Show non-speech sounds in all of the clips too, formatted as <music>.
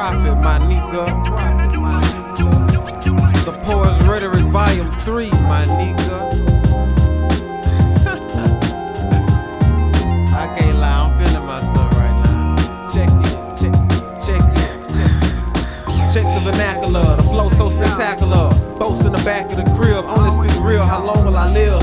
Profit, my nigga. The Poet's Rhetoric, Volume 3, my nigga. <laughs> I can't lie, I'm feeling myself right now. Check it, check it, check it, check it. Check the vernacular, the flow so spectacular. Boats in the back of the crib, only speak real, how long will I live?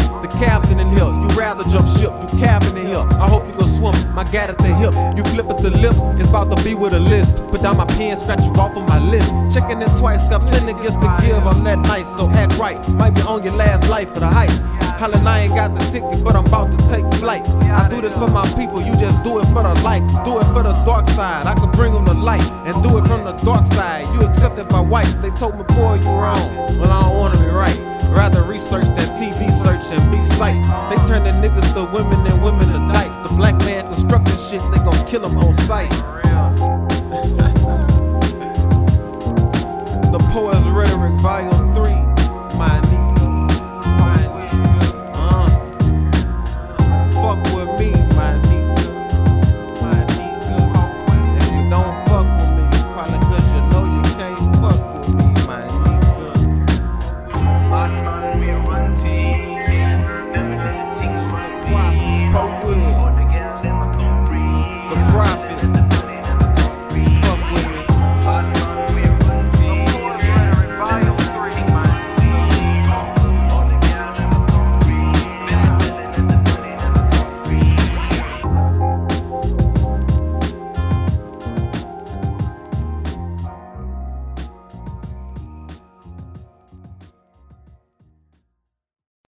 Rather jump ship. You cabin in here, I hope you go swim. My gat at the hip, you flip at the lip. It's about to be with a list. Put down my pen, scratch you off of my list. Checking it twice, got plenty gifts to give. I'm that nice, so act right. Might be on your last life for the heist. Hollin', I ain't got the ticket, but I'm about to take flight. I do this for my people, you just do it for the likes. Do it for the dark side, I can bring them the light. And do it from the dark side. You accepted by whites, they told me, boy, you wrong. Well, I don't wanna be right. Rather research that TV and be psyched. They turn the niggas to women and women to dykes. The black man constructing shit, they gon' kill him on sight.